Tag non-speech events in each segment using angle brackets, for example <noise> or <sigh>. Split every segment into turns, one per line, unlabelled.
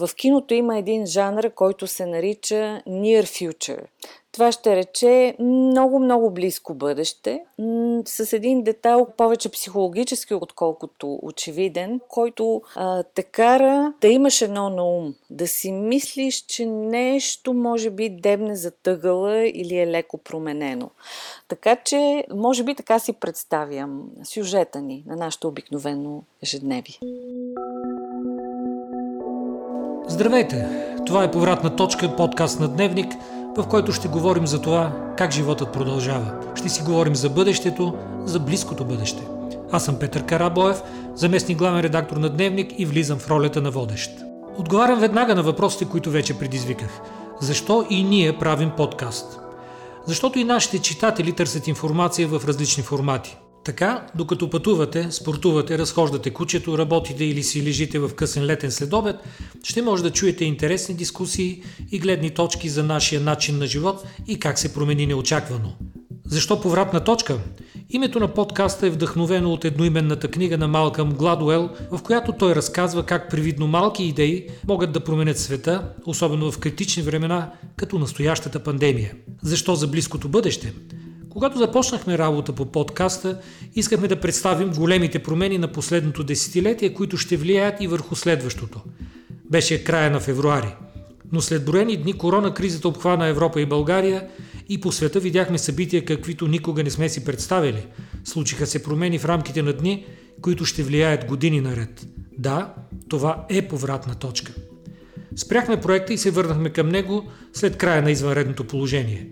В киното има един жанр, който се нарича Near Future. Това ще рече много-много близко бъдеще, с един детайл повече психологически, отколкото очевиден, който а, те кара да имаш едно на ум, да си мислиш, че нещо може би дебне за тъгъла или е леко променено. Така че, може би така си представям сюжета ни на нашето обикновено ежедневие.
Здравейте! Това е Повратна точка, подкаст на Дневник, в който ще говорим за това как животът продължава. Ще си говорим за бъдещето, за близкото бъдеще. Аз съм Петър Карабоев, заместник главен редактор на Дневник и влизам в ролята на водещ. Отговарям веднага на въпросите, които вече предизвиках. Защо и ние правим подкаст? Защото и нашите читатели търсят информация в различни формати. Така, докато пътувате, спортувате, разхождате кучето, работите или си лежите в късен летен следобед, ще може да чуете интересни дискусии и гледни точки за нашия начин на живот и как се промени неочаквано. Защо повратна точка? Името на подкаста е вдъхновено от едноименната книга на Малкъм Гладуел, в която той разказва как привидно малки идеи могат да променят света, особено в критични времена, като настоящата пандемия. Защо за близкото бъдеще? Когато започнахме работа по подкаста, искахме да представим големите промени на последното десетилетие, които ще влияят и върху следващото. Беше края на февруари. Но след броени дни корона кризата обхвана Европа и България и по света видяхме събития, каквито никога не сме си представили. Случиха се промени в рамките на дни, които ще влияят години наред. Да, това е повратна точка. Спряхме проекта и се върнахме към него след края на извънредното положение.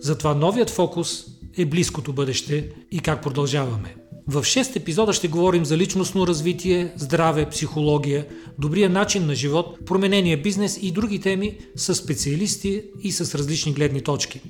Затова новият фокус е близкото бъдеще и как продължаваме. В 6 епизода ще говорим за личностно развитие, здраве, психология, добрия начин на живот, променения бизнес и други теми с специалисти и с различни гледни точки.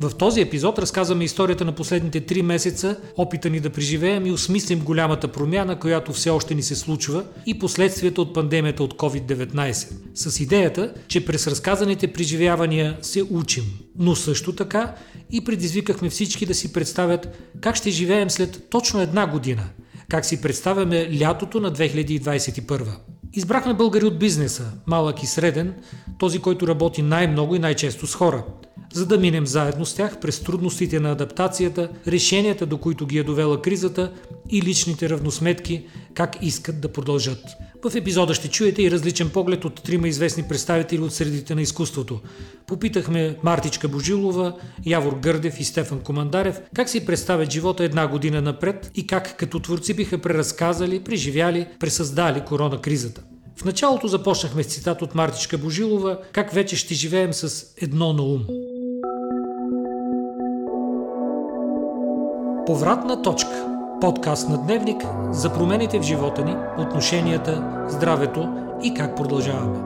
В този епизод разказваме историята на последните три месеца, опита ни да преживеем и осмислим голямата промяна, която все още ни се случва и последствията от пандемията от COVID-19. С идеята, че през разказаните преживявания се учим, но също така и предизвикахме всички да си представят как ще живеем след точно една година, как си представяме лятото на 2021. Избрахме българи от бизнеса, малък и среден, този, който работи най-много и най-често с хора – за да минем заедно с тях през трудностите на адаптацията, решенията до които ги е довела кризата и личните равносметки, как искат да продължат. В епизода ще чуете и различен поглед от трима известни представители от средите на изкуството. Попитахме Мартичка Божилова, Явор Гърдев и Стефан Командарев как си представят живота една година напред и как като творци биха преразказали, преживяли, пресъздали корона кризата. В началото започнахме с цитат от Мартичка Божилова как вече ще живеем с едно на ум. Повратна точка. Подкаст на Дневник за промените в живота ни, отношенията, здравето и как продължаваме.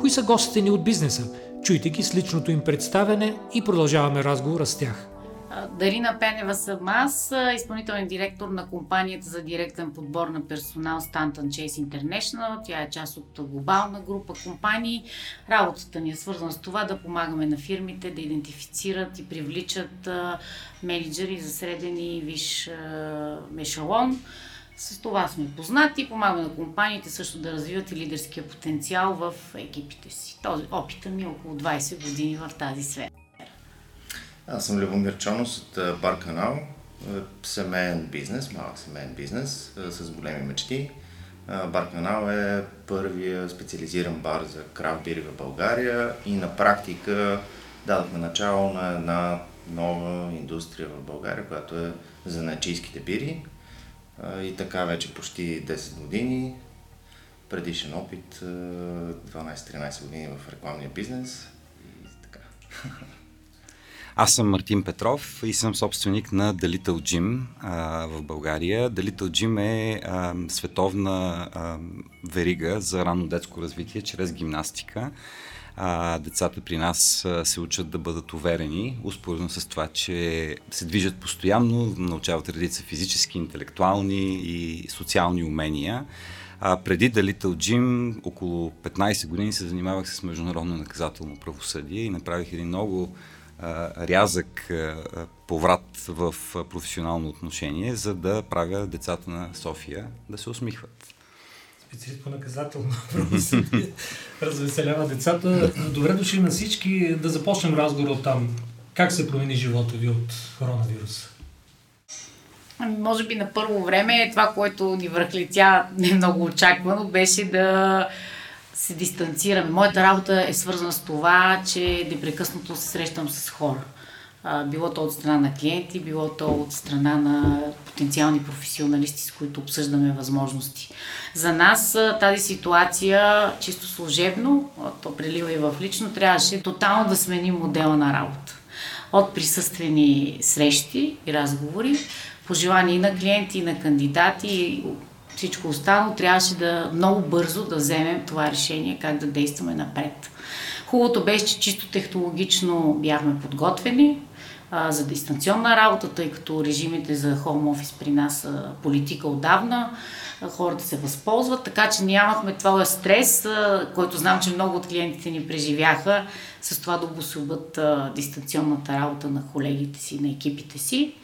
Кои са гостите ни от бизнеса? Чуйте ги с личното им представяне и продължаваме разговора с тях.
Дарина Пенева съм аз, изпълнителен директор на компанията за директен подбор на персонал Stanton Chase International. Тя е част от глобална група компании. Работата ни е свързана с това да помагаме на фирмите да идентифицират и привличат менеджери за среден и виш ешелон. С това сме познати. Помагаме на компаниите също да развиват и лидерския потенциал в екипите си. Този опита ми е около 20 години в тази сфера.
Аз съм Любомир Чонос от Бар Канал, семейен бизнес, малък семейен бизнес с големи мечти. Бар Канал е първия специализиран бар за крафт бири в България и на практика дадохме начало на една нова индустрия в България, която е за начийските бири. И така вече почти 10 години, предишен опит, 12-13 години в рекламния бизнес и така. <laughs>
Аз съм Мартин Петров и съм собственик на The Little Gym а, в България. The Little Gym е а, световна а, верига за ранно детско развитие чрез гимнастика. А, децата при нас а, се учат да бъдат уверени, успоредно с това, че се движат постоянно, научават редица физически, интелектуални и социални умения. А, преди Little Gym, около 15 години се занимавах с международно наказателно правосъдие и направих един много рязък поврат в професионално отношение, за да правя децата на София да се усмихват.
специалист по наказателно <laughs> правосъдие, развеселява децата. Добре дошли на всички. Да започнем разговор от там. Как се промени живота ви от коронавируса?
Ами, може би на първо време това, което ни връхлетя не много очаквано, беше да се дистанцираме. Моята работа е свързана с това, че непрекъснато се срещам с хора. било то от страна на клиенти, било то от страна на потенциални професионалисти, с които обсъждаме възможности. За нас тази ситуация, чисто служебно, то прилива и в лично, трябваше тотално да сменим модела на работа. От присъствени срещи и разговори, пожелания и на клиенти, и на кандидати, и всичко останало, трябваше да много бързо да вземем това решение, как да действаме напред. Хубавото беше, че чисто технологично бяхме подготвени а, за дистанционна работа, тъй като режимите за хоум офис при нас са политика отдавна. Хората се възползват, така че нямахме това стрес, а, който знам, че много от клиентите ни преживяха с това да обособят дистанционната работа на колегите си, на екипите си.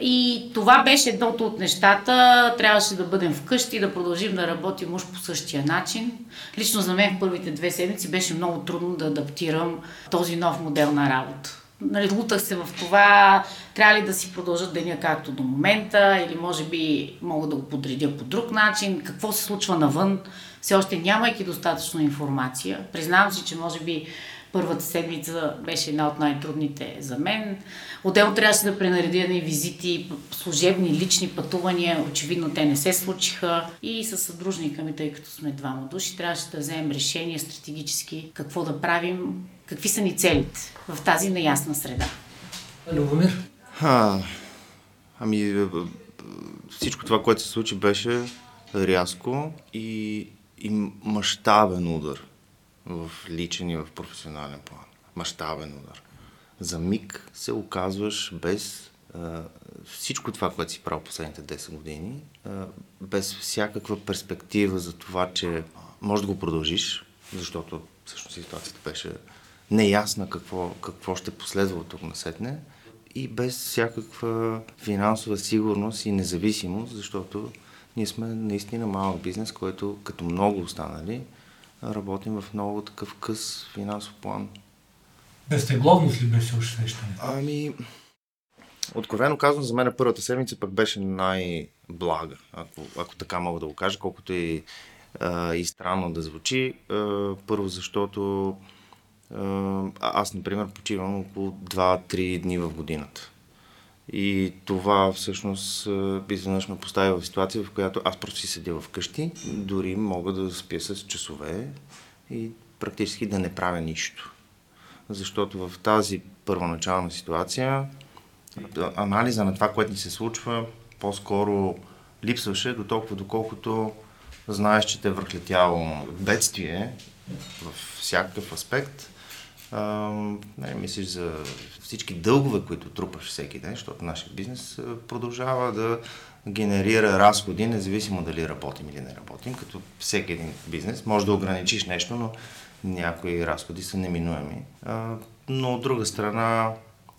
И това беше едното от нещата. Трябваше да бъдем вкъщи, да продължим да работим уж по същия начин. Лично за мен в първите две седмици беше много трудно да адаптирам този нов модел на работа. Нали, лутах се в това, трябва ли да си продължат деня както до момента, или може би мога да го подредя по друг начин, какво се случва навън, все още нямайки достатъчно информация. Признавам си, че може би Първата седмица беше една от най-трудните за мен. Отделно трябваше да пренаредя и визити, служебни, лични пътувания. Очевидно те не се случиха. И с съдружника ми, тъй като сме двама души, трябваше да вземем решение стратегически какво да правим, какви са ни целите в тази неясна среда.
Любомир?
А, ами, е, всичко това, което се случи, беше рязко и, и мащабен удар в личен и в професионален план. Мащабен удар. За миг се оказваш без а, всичко това, което си правил последните 10 години, а, без всякаква перспектива за това, че можеш да го продължиш, защото всъщност ситуацията беше неясна какво, какво ще последва от тук насетне и без всякаква финансова сигурност и независимост, защото ние сме наистина малък бизнес, който като много останали работим в много такъв къс финансов план.
Безтегловност ли беше усещане?
Ами, откровено казвам, за мен първата седмица пък беше най-блага, ако, ако така мога да го кажа, колкото и, а, и странно да звучи. А, първо, защото а, аз, например, почивам около 2-3 дни в годината. И това всъщност изведнъж ме поставя в ситуация, в която аз просто си седя вкъщи, дори мога да спя с часове и практически да не правя нищо. Защото в тази първоначална ситуация анализа на това, което ни се случва, по-скоро липсваше до толкова, доколкото знаеш, че те върхлетяло бедствие в всякакъв аспект не, мислиш за всички дългове, които трупаш всеки ден, защото нашия бизнес продължава да генерира разходи, независимо дали работим или не работим, като всеки един бизнес. Може да ограничиш нещо, но някои разходи са неминуеми. Но от друга страна,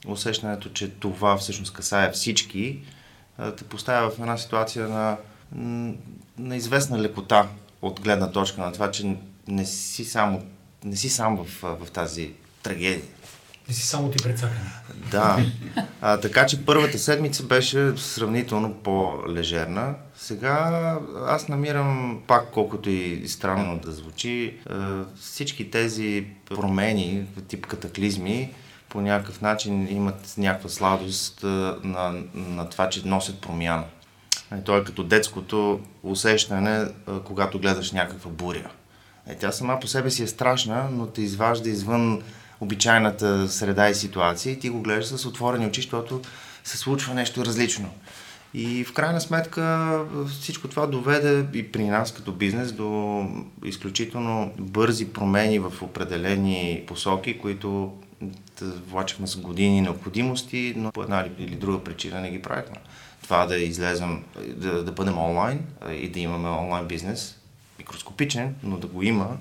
усещането, че това всъщност касае всички, те поставя в една ситуация на, на известна лекота от гледна точка на това, че не си само не си сам в, в тази трагедия.
Не си само ти прецакан.
Да. А, така че първата седмица беше сравнително по-лежерна. Сега аз намирам, пак колкото и странно да звучи, всички тези промени, тип катаклизми, по някакъв начин имат някаква сладост на, на това, че носят промяна. То е като детското усещане, когато гледаш някаква буря. Е, тя сама по себе си е страшна, но те изважда извън обичайната среда и ситуация и ти го гледаш с отворени очи, защото се случва нещо различно. И в крайна сметка всичко това доведе и при нас като бизнес до изключително бързи промени в определени посоки, които да влачахме с години необходимости, но по една или друга причина не ги правихме. Това да излезем, да, да бъдем онлайн и да имаме онлайн бизнес, микроскопичен, но да го има,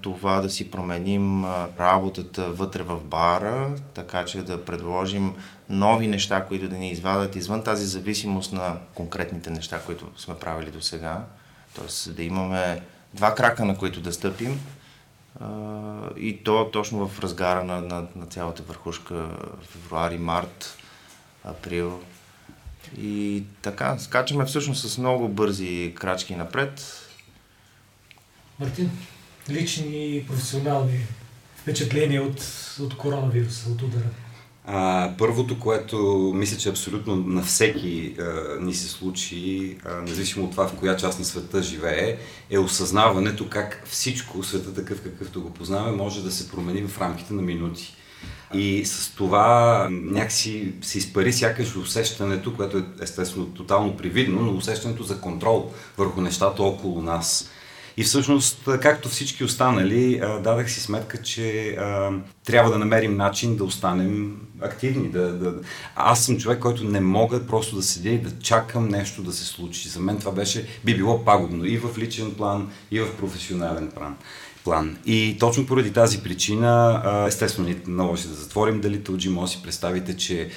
това да си променим работата вътре в бара, така че да предложим нови неща, които да ни извадят извън тази зависимост на конкретните неща, които сме правили до сега. Тоест да имаме два крака, на които да стъпим и то точно в разгара на, на, на цялата върхушка февруари, март, април. И така, скачаме всъщност с много бързи крачки напред.
Мартин, лични и професионални впечатления от, от коронавируса, от удара?
А, първото, което мисля, че абсолютно на всеки а, ни се случи, а, независимо от това в коя част на света живее, е осъзнаването как всичко, света такъв какъвто го познаваме, може да се промени в рамките на минути. И с това някакси се изпари сякаш усещането, което е естествено тотално привидно, но усещането за контрол върху нещата около нас. И всъщност, както всички останали, дадах си сметка, че трябва да намерим начин да останем активни. Да, да... Аз съм човек, който не мога просто да седя и да чакам нещо да се случи. За мен това беше, би било пагубно и в личен план, и в професионален план план. И точно поради тази причина, естествено, ни наложи да затворим Далите от си представите, че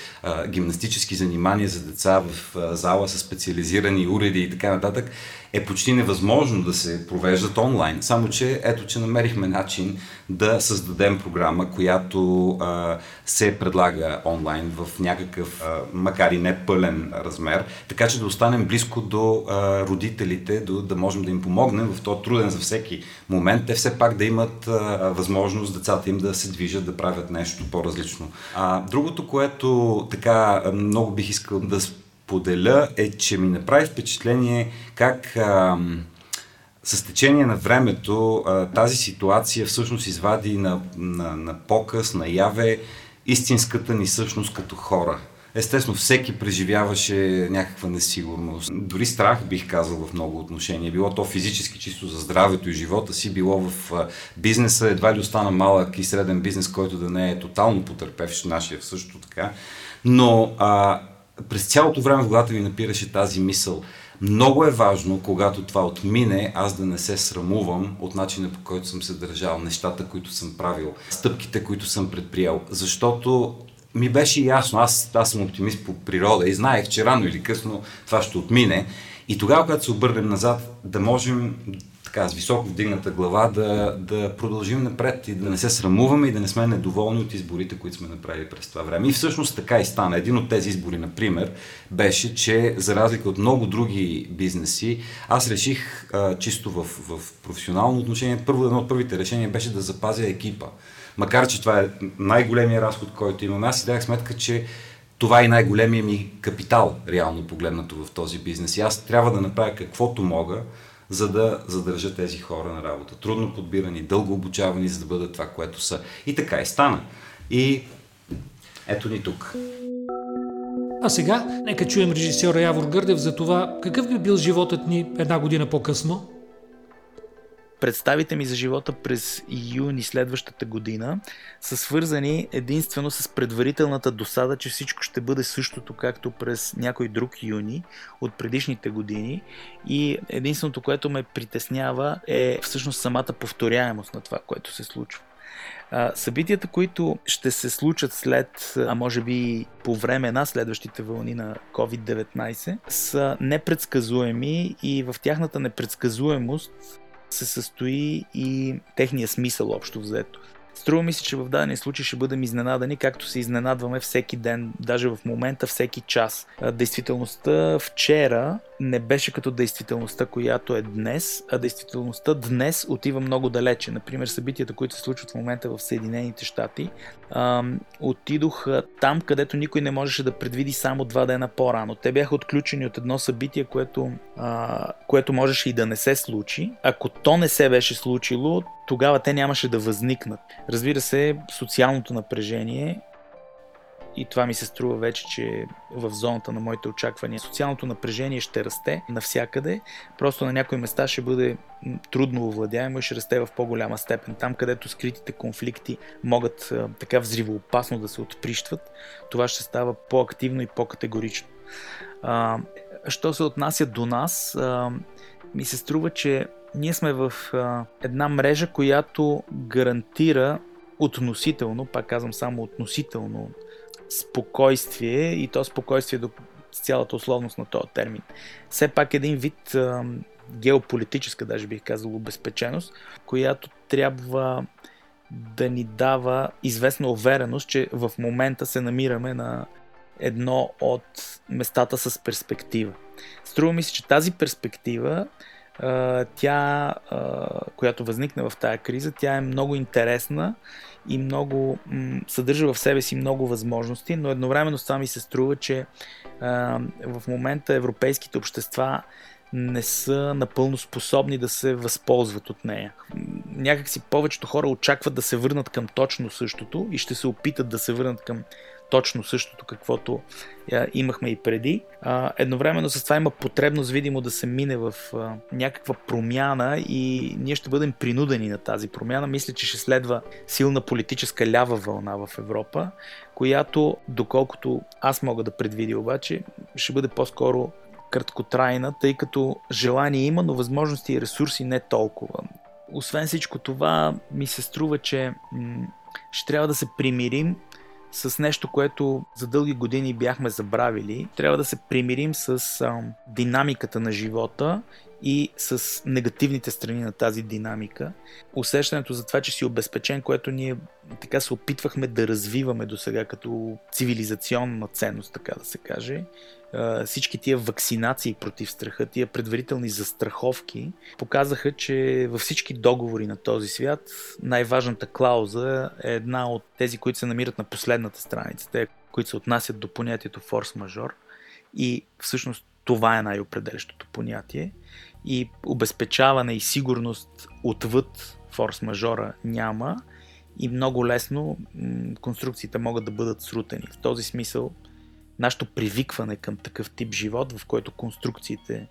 гимнастически занимания за деца в зала с специализирани уреди и така нататък е почти невъзможно да се провеждат онлайн. Само, че ето, че намерихме начин да създадем програма, която а, се предлага онлайн в някакъв, а, макар и не пълен размер, така че да останем близко до а, родителите, до, да можем да им помогнем в този труден за всеки момент, те все пак да имат а, възможност децата им да се движат, да правят нещо по-различно. А, другото, което така много бих искал да поделя е, че ми направи впечатление как а, с течение на времето а, тази ситуация всъщност извади на, на, на показ, на яве истинската ни същност като хора. Естествено, всеки преживяваше някаква несигурност. Дори страх, бих казал, в много отношения. Било то физически, чисто за здравето и живота си, било в бизнеса. Едва ли остана малък и среден бизнес, който да не е тотално потърпевш, нашия също така. Но а, през цялото време в главата ми напираше тази мисъл. Много е важно, когато това отмине, аз да не се срамувам от начина по който съм се държал, нещата, които съм правил, стъпките, които съм предприел. Защото ми беше ясно, аз, аз съм оптимист по природа и знаех, че рано или късно това ще отмине. И тогава, когато се обърнем назад, да можем така, с високо вдигната глава да, да продължим напред и да не се срамуваме и да не сме недоволни от изборите, които сме направили през това време. И всъщност така и стана. Един от тези избори, например, беше, че за разлика от много други бизнеси, аз реших а, чисто в, в професионално отношение, първо едно от първите решения беше да запазя екипа. Макар, че това е най-големия разход, който имам, аз си дах сметка, че това е най-големия ми капитал, реално погледнато в този бизнес. И аз трябва да направя каквото мога, за да задържа тези хора на работа. Трудно подбирани, дълго обучавани, за да бъдат това, което са. И така и стана. И ето ни тук.
А сега, нека чуем режисьора Явор Гърдев за това какъв би бил животът ни една година по-късно
представите ми за живота през юни следващата година са свързани единствено с предварителната досада, че всичко ще бъде същото, както през някой друг юни от предишните години. И единственото, което ме притеснява е всъщност самата повторяемост на това, което се случва. Събитията, които ще се случат след, а може би по време на следващите вълни на COVID-19, са непредсказуеми и в тяхната непредсказуемост се състои и техния смисъл общо взето. Струва ми се, че в дадения случай ще бъдем изненадани, както се изненадваме всеки ден, даже в момента, всеки час. Действителността вчера не беше като действителността, която е днес, а действителността днес отива много далече. Например, събитията, които се случват в момента в Съединените щати, отидох там, където никой не можеше да предвиди само два дена по-рано. Те бяха отключени от едно събитие, което, а, което можеше и да не се случи. Ако то не се беше случило, тогава те нямаше да възникнат. Разбира се, социалното напрежение и това ми се струва вече, че в зоната на моите очаквания социалното напрежение ще расте навсякъде, просто на някои места ще бъде трудно овладяемо и ще расте в по-голяма степен. Там, където скритите конфликти могат така взривоопасно да се отприщват, това ще става по-активно и по-категорично. А, що се отнася до нас, а, ми се струва, че ние сме в а, една мрежа, която гарантира относително, пак казвам само относително, спокойствие и то спокойствие до цялата условност на този термин. Все пак един вид а, геополитическа, даже бих казал, обезпеченост, която трябва да ни дава известна увереност, че в момента се намираме на едно от местата с перспектива. Струва ми се, че тази перспектива, тя, която възникна в тази криза, тя е много интересна и много съдържа в себе си много възможности, но едновременно с това ми се струва, че в момента европейските общества не са напълно способни да се възползват от нея. Някакси повечето хора очакват да се върнат към точно същото и ще се опитат да се върнат към точно същото, каквото а, имахме и преди. А, едновременно с това има потребност, видимо, да се мине в а, някаква промяна и ние ще бъдем принудени на тази промяна. Мисля, че ще следва силна политическа лява вълна в Европа, която, доколкото аз мога да предвидя обаче, ще бъде по-скоро краткотрайна, тъй като желание има, но възможности и ресурси не толкова. Освен всичко това, ми се струва, че ще трябва да се примирим с нещо, което за дълги години бяхме забравили. Трябва да се примирим с динамиката на живота и с негативните страни на тази динамика. Усещането за това, че си обезпечен, което ние така се опитвахме да развиваме до сега като цивилизационна ценност, така да се каже, всички тия вакцинации против страха, тия предварителни застраховки, показаха, че във всички договори на този свят най-важната клауза е една от тези, които се намират на последната страница, те, които се отнасят до понятието форс-мажор. И всъщност това е най-определящото понятие. И обезпечаване и сигурност отвъд форс-мажора няма и много лесно конструкциите могат да бъдат срутени. В този смисъл нашето привикване към такъв тип живот, в който конструкциите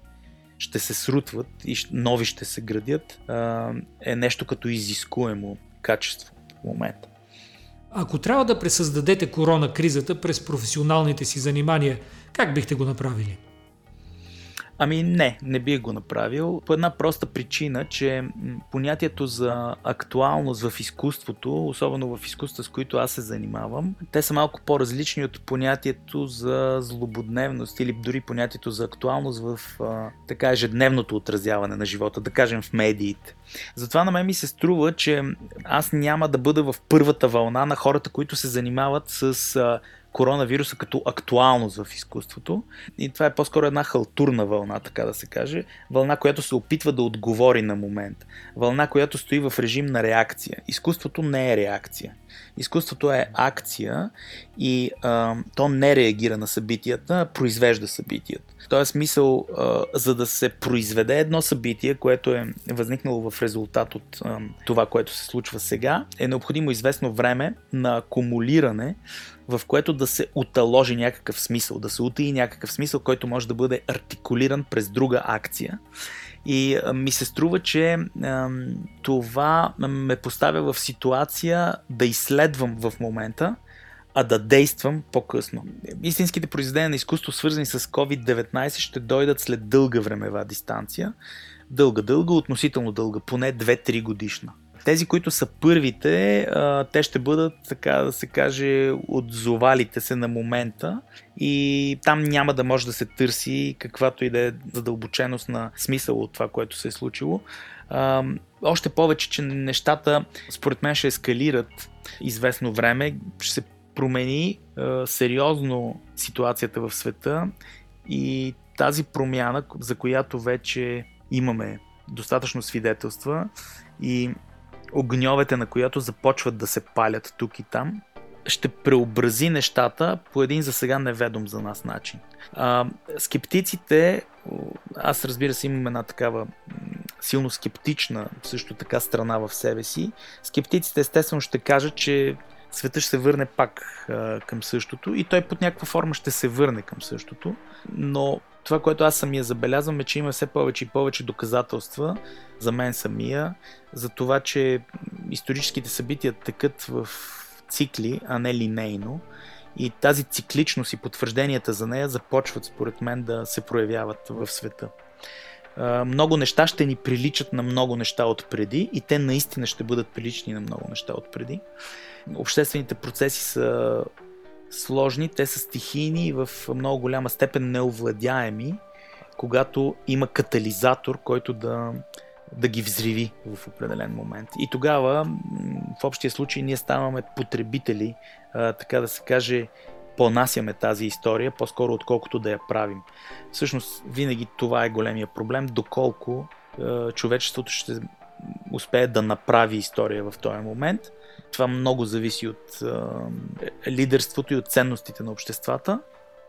ще се срутват и нови ще се градят, е нещо като изискуемо качество в момента.
Ако трябва да пресъздадете корона кризата през професионалните си занимания, как бихте го направили?
Ами не, не бих го направил. По една проста причина, че понятието за актуалност в изкуството, особено в изкуството, с които аз се занимавам, те са малко по-различни от понятието за злободневност или дори понятието за актуалност в така ежедневното отразяване на живота, да кажем в медиите. Затова на мен ми се струва, че аз няма да бъда в първата вълна на хората, които се занимават с коронавируса като актуалност в изкуството. И това е по-скоро една халтурна вълна, така да се каже. Вълна, която се опитва да отговори на момент. Вълна, която стои в режим на реакция. Изкуството не е реакция. Изкуството е акция и а, то не реагира на събитията, а произвежда събитията. В този смисъл, за да се произведе едно събитие, което е възникнало в резултат от това, което се случва сега, е необходимо известно време на акумулиране в което да се уталожи някакъв смисъл, да се утаи някакъв смисъл, който може да бъде артикулиран през друга акция. И ми се струва, че това ме поставя в ситуация да изследвам в момента, а да действам по-късно. Истинските произведения на изкуство, свързани с COVID-19, ще дойдат след дълга времева дистанция. Дълга-дълга, относително дълга, поне 2-3 годишна. Тези, които са първите, те ще бъдат, така да се каже, отзовалите се на момента и там няма да може да се търси каквато и да е задълбоченост на смисъл от това, което се е случило. Още повече, че нещата според мен ще ескалират известно време, ще се промени сериозно ситуацията в света и тази промяна, за която вече имаме достатъчно свидетелства и огньовете на която започват да се палят тук и там, ще преобрази нещата по един за сега неведом за нас начин. А, скептиците, аз разбира се имам една такава силно скептична също така страна в себе си. Скептиците естествено ще кажат, че света ще се върне пак а, към същото и той под някаква форма ще се върне към същото, но това, което аз самия забелязвам е, че има все повече и повече доказателства за мен самия, за това, че историческите събития текат в цикли, а не линейно. И тази цикличност и потвържденията за нея започват, според мен, да се проявяват в света. Много неща ще ни приличат на много неща от преди и те наистина ще бъдат прилични на много неща от преди. Обществените процеси са сложни, те са стихийни и в много голяма степен неовладяеми. когато има катализатор, който да, да ги взриви в определен момент. И тогава, в общия случай, ние ставаме потребители, така да се каже, понасяме тази история, по-скоро отколкото да я правим. Всъщност, винаги това е големия проблем, доколко човечеството ще успее да направи история в този момент. Това много зависи от лидерството и от ценностите на обществата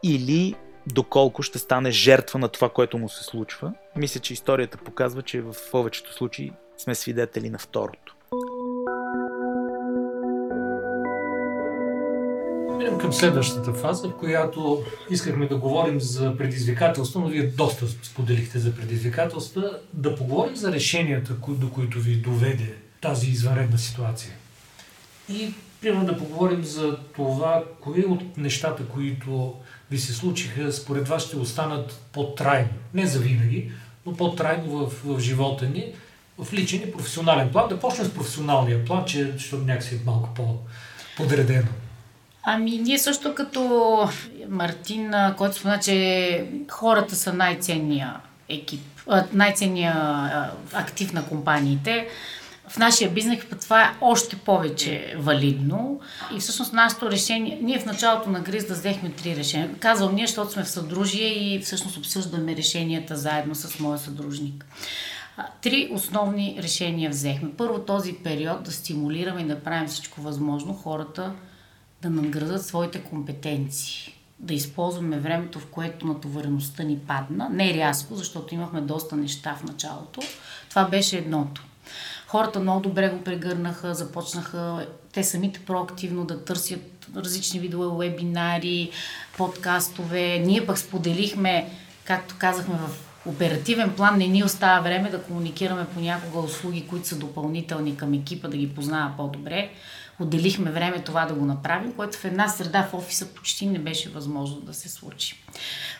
или доколко ще стане жертва на това, което му се случва. Мисля, че историята показва, че в повечето случаи сме свидетели на второто.
Минем към следващата фаза, в която искахме да говорим за предизвикателства, но вие доста споделихте за предизвикателства. Да поговорим за решенията, до които ви доведе тази извънредна ситуация. И примерно да поговорим за това, кои от нещата, които ви се случиха, според вас ще останат по-трайно. Не за винаги, но по-трайно в, в живота ни, в личен и професионален план. Да почнем с професионалния план, че, защото някакси е малко по-подредено.
Ами, ние също като Мартин, който спомена, че хората са най-ценния екип, най-ценния актив на компаниите в нашия бизнес това е още повече валидно. И всъщност нашето решение, ние в началото на да взехме три решения. Казвам ние, защото сме в съдружие и всъщност обсъждаме решенията заедно с моя съдружник. Три основни решения взехме. Първо този период да стимулираме и да правим всичко възможно хората да надградат своите компетенции. Да използваме времето, в което натовареността ни падна. Не рязко, защото имахме доста неща в началото. Това беше едното. Хората много добре го прегърнаха, започнаха те самите проактивно да търсят различни видове вебинари, подкастове. Ние пък споделихме, както казахме в оперативен план, не ни остава време да комуникираме понякога услуги, които са допълнителни към екипа, да ги познава по-добре. Отделихме време това да го направим, което в една среда в офиса почти не беше възможно да се случи.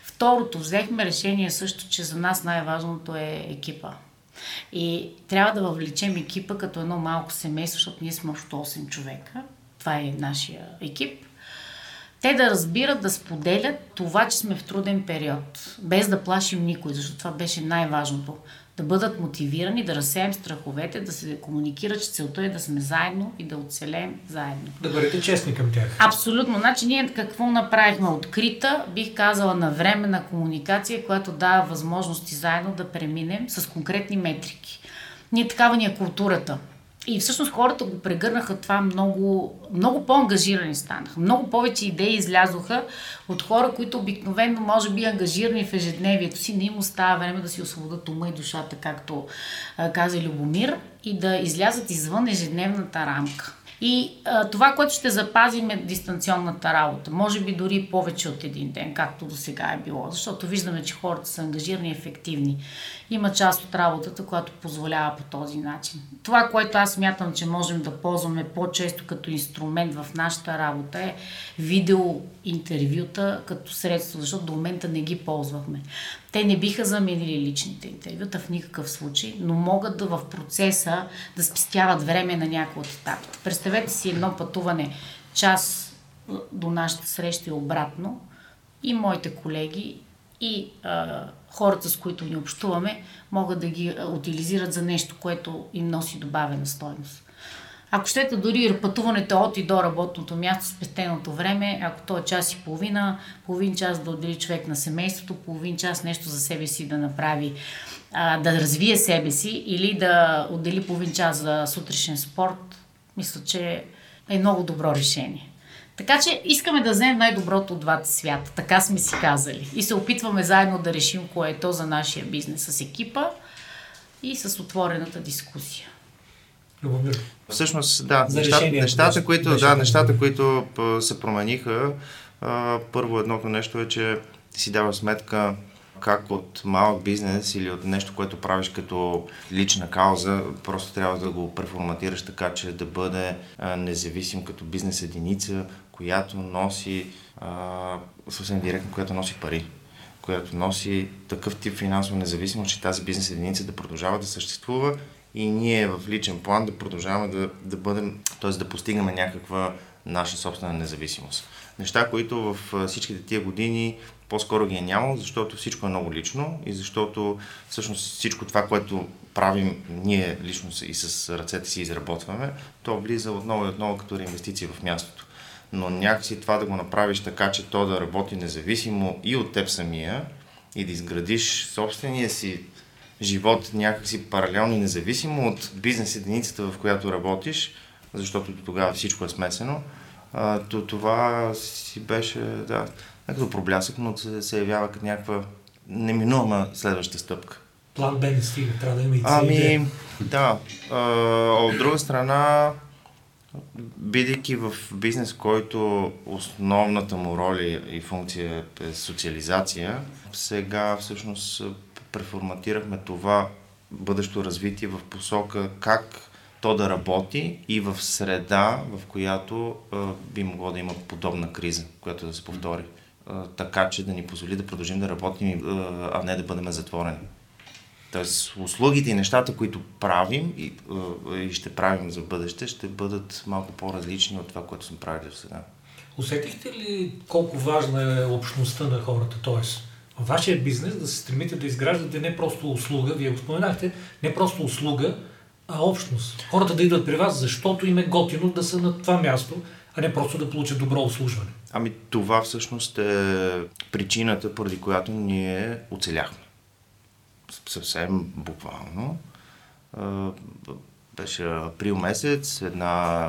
Второто, взехме решение също, че за нас най-важното е екипа. И трябва да въвлечем екипа като едно малко семейство, защото ние сме още 8 човека. Това е нашия екип. Те да разбират, да споделят това, че сме в труден период, без да плашим никой, защото това беше най-важното да бъдат мотивирани, да разсеем страховете, да се комуникира, че целта е да сме заедно и да оцелеем заедно.
Да бъдете честни към тях.
Абсолютно. Значи ние какво направихме? Открита, бих казала, на време на комуникация, която дава възможности заедно да преминем с конкретни метрики. Ние такава ни е културата. И всъщност хората го прегърнаха това много, много по-ангажирани станаха. Много повече идеи излязоха от хора, които обикновено може би ангажирани в ежедневието си, не им остава време да си освободят ума и душата, както каза Любомир, и да излязат извън ежедневната рамка. И а, това, което ще запазим е дистанционната работа. Може би дори повече от един ден, както до сега е било. Защото виждаме, че хората са ангажирани и ефективни. Има част от работата, която позволява по този начин. Това, което аз мятам, че можем да ползваме по-често като инструмент в нашата работа е видео интервюта като средство, защото до момента не ги ползвахме. Те не биха заменили личните интервюта в никакъв случай, но могат да в процеса да спестяват време на някои от етапите. Представете си едно пътуване час до нашата среща и обратно и моите колеги и а, хората, с които ни общуваме, могат да ги утилизират за нещо, което им носи добавена стойност. Ако щете дори пътуването от и до работното място, спестеното време, ако то е час и половина, половин час да отдели човек на семейството, половин час нещо за себе си да направи, а, да развие себе си или да отдели половин час за сутрешен спорт, мисля, че е много добро решение. Така че искаме да вземем най-доброто от двата свята. Така сме си казали. И се опитваме заедно да решим кое е то за нашия бизнес с екипа и с отворената дискусия.
Любомир.
Всъщност, да, нещата, нещата, които, да, нещата, които се промениха, първо едното нещо е, че си дава сметка как от малък бизнес или от нещо, което правиш като лична кауза, просто трябва да го преформатираш така, че да бъде независим като бизнес единица, която носи а, съвсем директно, която носи пари която носи такъв тип финансова независимост, че тази бизнес единица да продължава да съществува и ние в личен план да продължаваме да, да бъдем, т.е. да постигаме някаква наша собствена независимост. Неща, които в всичките тия години по-скоро ги е нямало, защото всичко е много лично и защото всъщност всичко това, което правим ние лично и с ръцете си изработваме, то влиза отново и отново като реинвестиция в мястото. Но някакси това да го направиш така, че то да работи независимо и от теб самия и да изградиш собствения си живот някакси паралелно и независимо от бизнес единицата, в която работиш, защото до тогава всичко е смесено, а, то това си беше, да, не като проблясък, но се, се явява като някаква неминуема следваща стъпка.
План Б не стига, трябва да има и
Ами, да. А, от друга страна, бидейки в бизнес, който основната му роля и функция е социализация, сега всъщност преформатирахме това бъдещо развитие в посока как то да работи и в среда, в която а, би могло да има подобна криза, която да се повтори. А, така че да ни позволи да продължим да работим, а, не да бъдем затворени. Тоест, услугите и нещата, които правим и, и ще правим за бъдеще, ще бъдат малко по-различни от това, което сме правили до сега.
Усетихте ли колко важна е общността на хората? Тоест, вашия бизнес да се стремите да изграждате не просто услуга, вие го споменахте, не просто услуга, а общност. Хората да идват при вас, защото им е готино да са на това място, а не просто да получат добро обслужване.
Ами това всъщност е причината, поради която ние оцеляхме. Съвсем буквално. Беше април месец, една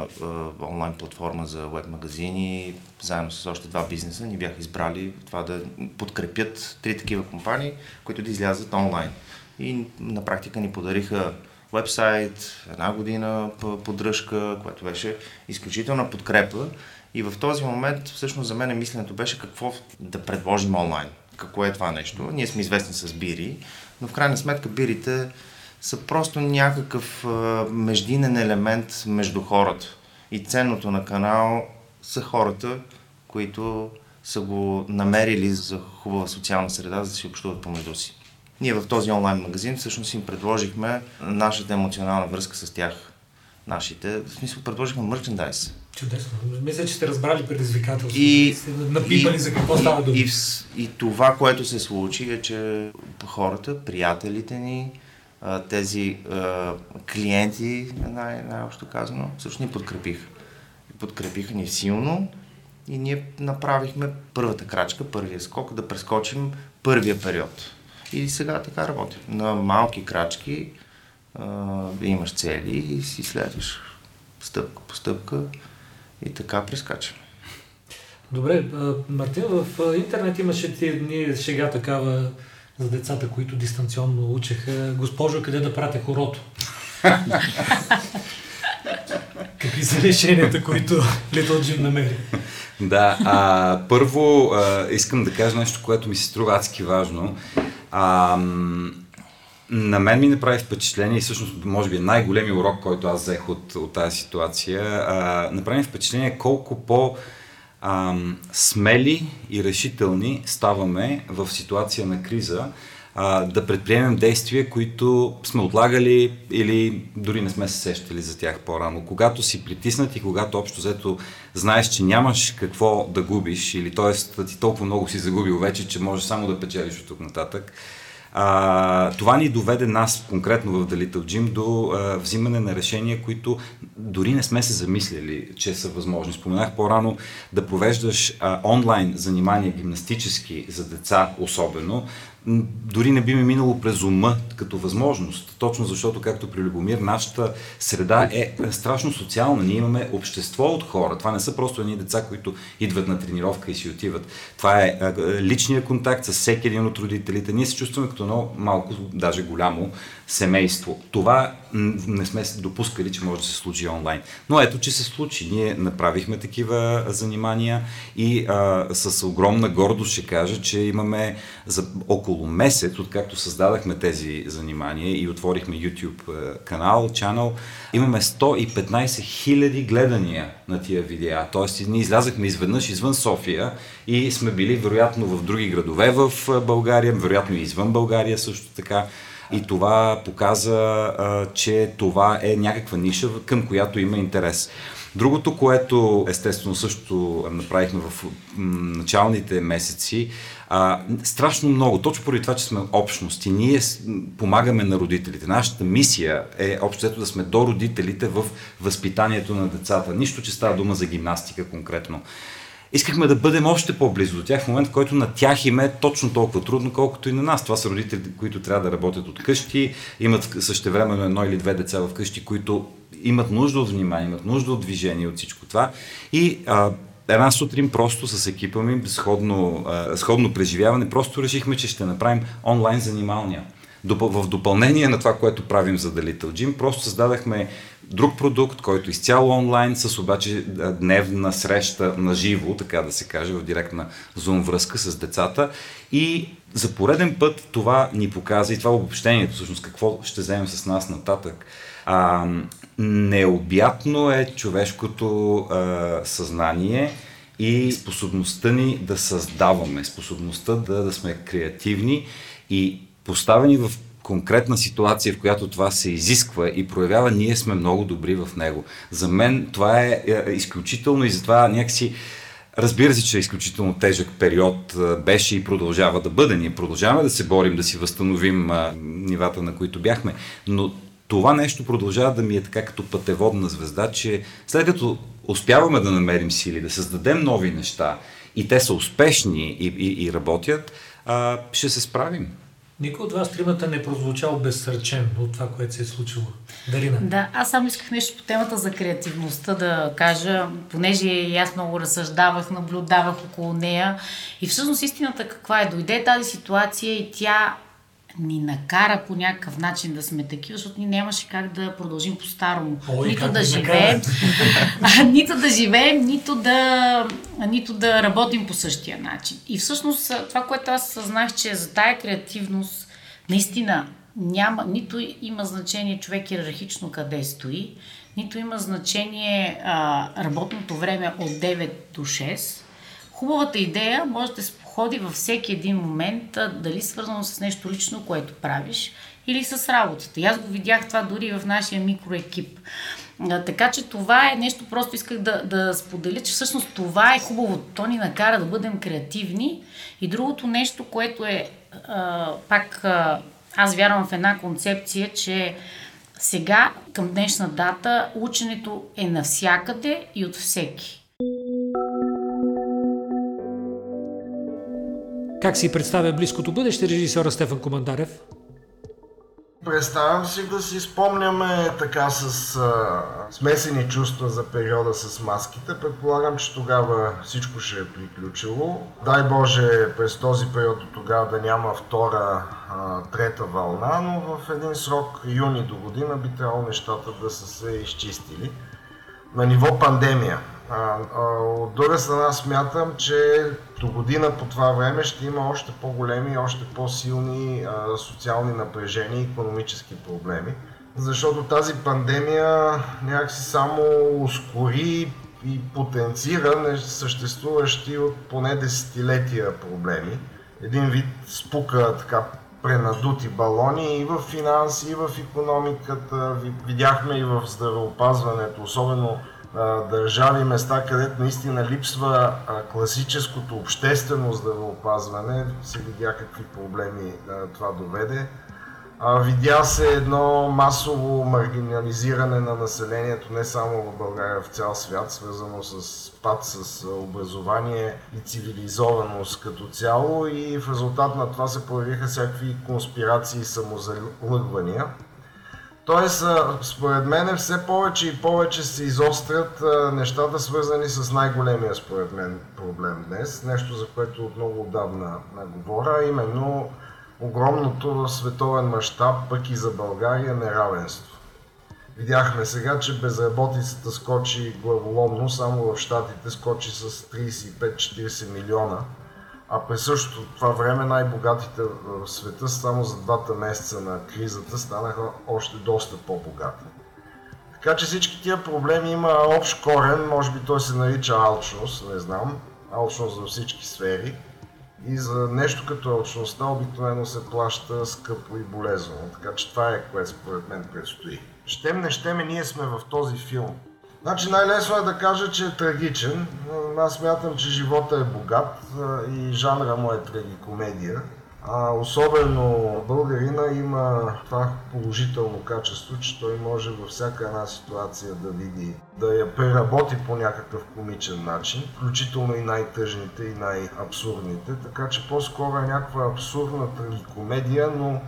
онлайн платформа за веб магазини, заедно с още два бизнеса, ни бяха избрали това да подкрепят три такива компании, които да излязат онлайн. И на практика ни подариха вебсайт, една година поддръжка, което беше изключителна подкрепа. И в този момент, всъщност, за мен мисленето беше какво да предложим онлайн. Какво е това нещо? Ние сме известни с бири, но в крайна сметка бирите са просто някакъв междинен елемент между хората. И ценното на канал са хората, които са го намерили за хубава социална среда, за да си общуват помежду си. Ние в този онлайн магазин всъщност им предложихме нашата емоционална връзка с тях. Нашите, в смисъл предложихме мерчендайз.
Чудесно. Мисля, че сте разбрали предизвикателството. И сте напипали и, за какво става дума.
И, и, и това, което се случи е, че хората, приятелите ни, тези клиенти, най- най-общо казано, всъщност ни подкрепиха. Подкрепиха ни силно и ние направихме първата крачка, първия скок, да прескочим първия период. И сега така работим. На малки крачки а, имаш цели и си следваш стъпка по стъпка и така прескачаме.
Добре, Мартин, в интернет имаше тия дни шега такава за децата, които дистанционно учеха. Госпожо, къде да пратя хорото? <laughs> Какви са решенията, които Little Jim намери?
Да, а, първо а, искам да кажа нещо, което ми се струва адски важно. А, на мен ми направи впечатление и всъщност може би е най-големи урок, който аз взех от, от тази ситуация. А, направи впечатление колко по- а, смели и решителни ставаме в ситуация на криза а, да предприемем действия, които сме отлагали или дори не сме се сещали за тях по-рано. Когато си притиснат и когато общо взето знаеш, че нямаш какво да губиш или т.е. ти толкова много си загубил вече, че можеш само да печелиш от тук нататък, а, това ни доведе нас, конкретно в Little Gym, до а, взимане на решения, които дори не сме се замислили, че са възможни. Споменах по-рано да провеждаш а, онлайн занимания гимнастически за деца особено, дори не би ми минало през ума като възможност. Точно защото, както при Любомир, нашата среда е страшно социална. Ние имаме общество от хора. Това не са просто едни деца, които идват на тренировка и си отиват. Това е личния контакт с всеки един от родителите. Ние се чувстваме като едно малко, даже голямо семейство. Това не сме допускали, че може да се случи онлайн. Но ето, че се случи. Ние направихме такива занимания и а, с огромна гордост ще кажа, че имаме за около месец, откакто създадахме тези занимания и отворихме YouTube канал, чанал, имаме 115 хиляди гледания на тия видеа. Тоест, ние излязахме изведнъж извън София и сме били вероятно в други градове в България, вероятно и извън България също така. И това показа, а, че това е някаква ниша, към която има интерес. Другото, което естествено също направихме в началните месеци, а, страшно много, точно поради това, че сме общности, ние помагаме на родителите. Нашата мисия е общо да сме до родителите в възпитанието на децата. Нищо, че става дума за гимнастика конкретно искахме да бъдем още по-близо до тях в момент, в който на тях им е точно толкова трудно, колкото и на нас. Това са родители, които трябва да работят от къщи, имат същевременно едно или две деца в къщи, които имат нужда от внимание, имат нужда от движение, от всичко това. И а, една сутрин просто с екипа ми, сходно, а, сходно преживяване, просто решихме, че ще направим онлайн занималния. В допълнение на това, което правим за The Little Gym, просто създадахме друг продукт, който изцяло онлайн, с обаче дневна среща на живо, така да се каже, в директна зум връзка с децата. И за пореден път това ни показа и това обобщението, всъщност какво ще вземем с нас нататък. А, необятно е човешкото а, съзнание и способността ни да създаваме, способността да, да сме креативни и поставени в конкретна ситуация, в която това се изисква и проявява, ние сме много добри в него. За мен това е, е изключително и затова някакси Разбира се, че е изключително тежък период беше и продължава да бъде. Ние продължаваме да се борим, да си възстановим нивата, на които бяхме. Но това нещо продължава да ми е така като пътеводна звезда, че след като успяваме да намерим сили, да създадем нови неща и те са успешни и, и, и работят, а, ще се справим.
Никой от вас тримата не е прозвучал безсърчен от това, което се е случило. Дарина.
Да, аз само исках нещо по темата за креативността да кажа, понеже и аз много разсъждавах, наблюдавах около нея. И всъщност истината каква е? Дойде тази ситуация и тя ни накара по някакъв начин да сме такива, защото ние нямаше как да продължим по-старому.
Ой,
нито да живеем, <laughs> нито да живеем, нито да, нито да работим по същия начин. И всъщност това, което аз съзнах, че за тая креативност наистина няма, нито има значение човек иерархично къде стои, нито има значение а, работното време от 9 до 6. Хубавата идея може да се ходи във всеки един момент, дали свързано с нещо лично, което правиш, или с работата. И аз го видях това дори в нашия микроекип. Така че това е нещо, просто исках да, да споделя, че всъщност това е хубаво. То ни накара да бъдем креативни. И другото нещо, което е а, пак а, аз вярвам в една концепция, че сега към днешна дата ученето е навсякъде и от всеки.
Как си представя близкото бъдеще режисьора Стефан Командарев?
Представям си да си спомняме така с а, смесени чувства за периода с маските. Предполагам, че тогава всичко ще е приключило. Дай Боже през този период до тогава да няма втора, а, трета вълна, но в един срок, юни до година, би трябвало нещата да са се изчистили. На ниво пандемия. А, а, от друга страна смятам, че до година по това време ще има още по-големи още по-силни а, социални напрежения и економически проблеми. Защото тази пандемия някакси само ускори и потенцира съществуващи от поне десетилетия проблеми. Един вид спука така пренадути балони и в финанси, и в економиката. Видяхме и в здравеопазването, особено държави, места, където наистина липсва класическото обществено здравеопазване, се видя какви проблеми това доведе. Видя се едно масово маргинализиране на населението не само в България, в цял свят, свързано с пад с образование и цивилизованост като цяло и в резултат на това се появиха всякакви конспирации и самозалъгвания. Тоест, според мен все повече и повече се изострят нещата, свързани с най-големия, според мен, проблем днес. Нещо, за което от много отдавна говоря, именно огромното в световен мащаб, пък и за България, неравенство. Видяхме сега, че безработицата скочи главоломно, само в Штатите скочи с 35-40 милиона – а през същото това време най-богатите в света само за двата месеца на кризата станаха още доста по-богати. Така че всички тия проблеми има общ корен, може би той се нарича алчност, не знам, алчност за всички сфери. И за нещо като алчността обикновено се плаща скъпо и болезнено. Така че това е което според мен предстои. Щем не щеме, ние сме в този филм. Значи най-лесно е да кажа, че е трагичен. Аз смятам, че живота е богат и жанра му е трагикомедия. А особено българина има това положително качество, че той може във всяка една ситуация да види, да я преработи по някакъв комичен начин, включително и най-тъжните и най-абсурдните. Така че по-скоро е някаква абсурдна трагикомедия, но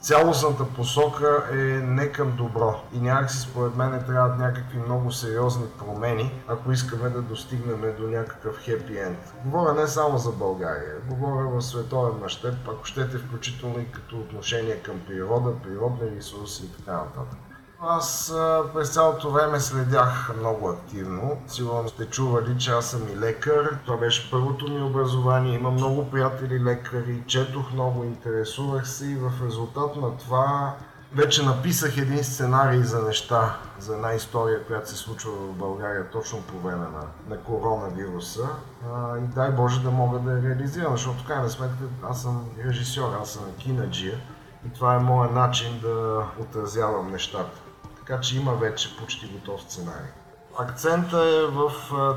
цялостната посока е не към добро. И някакси според мен трябват някакви много сериозни промени, ако искаме да достигнем до някакъв хепи енд. Говоря не само за България, говоря в световен мащаб, ако щете включително и като отношение към природа, природни ресурси и така нататък. Аз през цялото време следях много активно. Сигурно сте чували, че аз съм и лекар. Това беше първото ми образование. Имам много приятели лекари, четох много, интересувах се и в резултат на това вече написах един сценарий за неща, за една история, която се случва в България точно по време на, на коронавируса. А, и дай Боже да мога да я реализирам, защото в крайна сметка аз съм режисьор, аз съм кинаджия и това е моят начин да отразявам нещата така че има вече почти готов сценарий. Акцента е в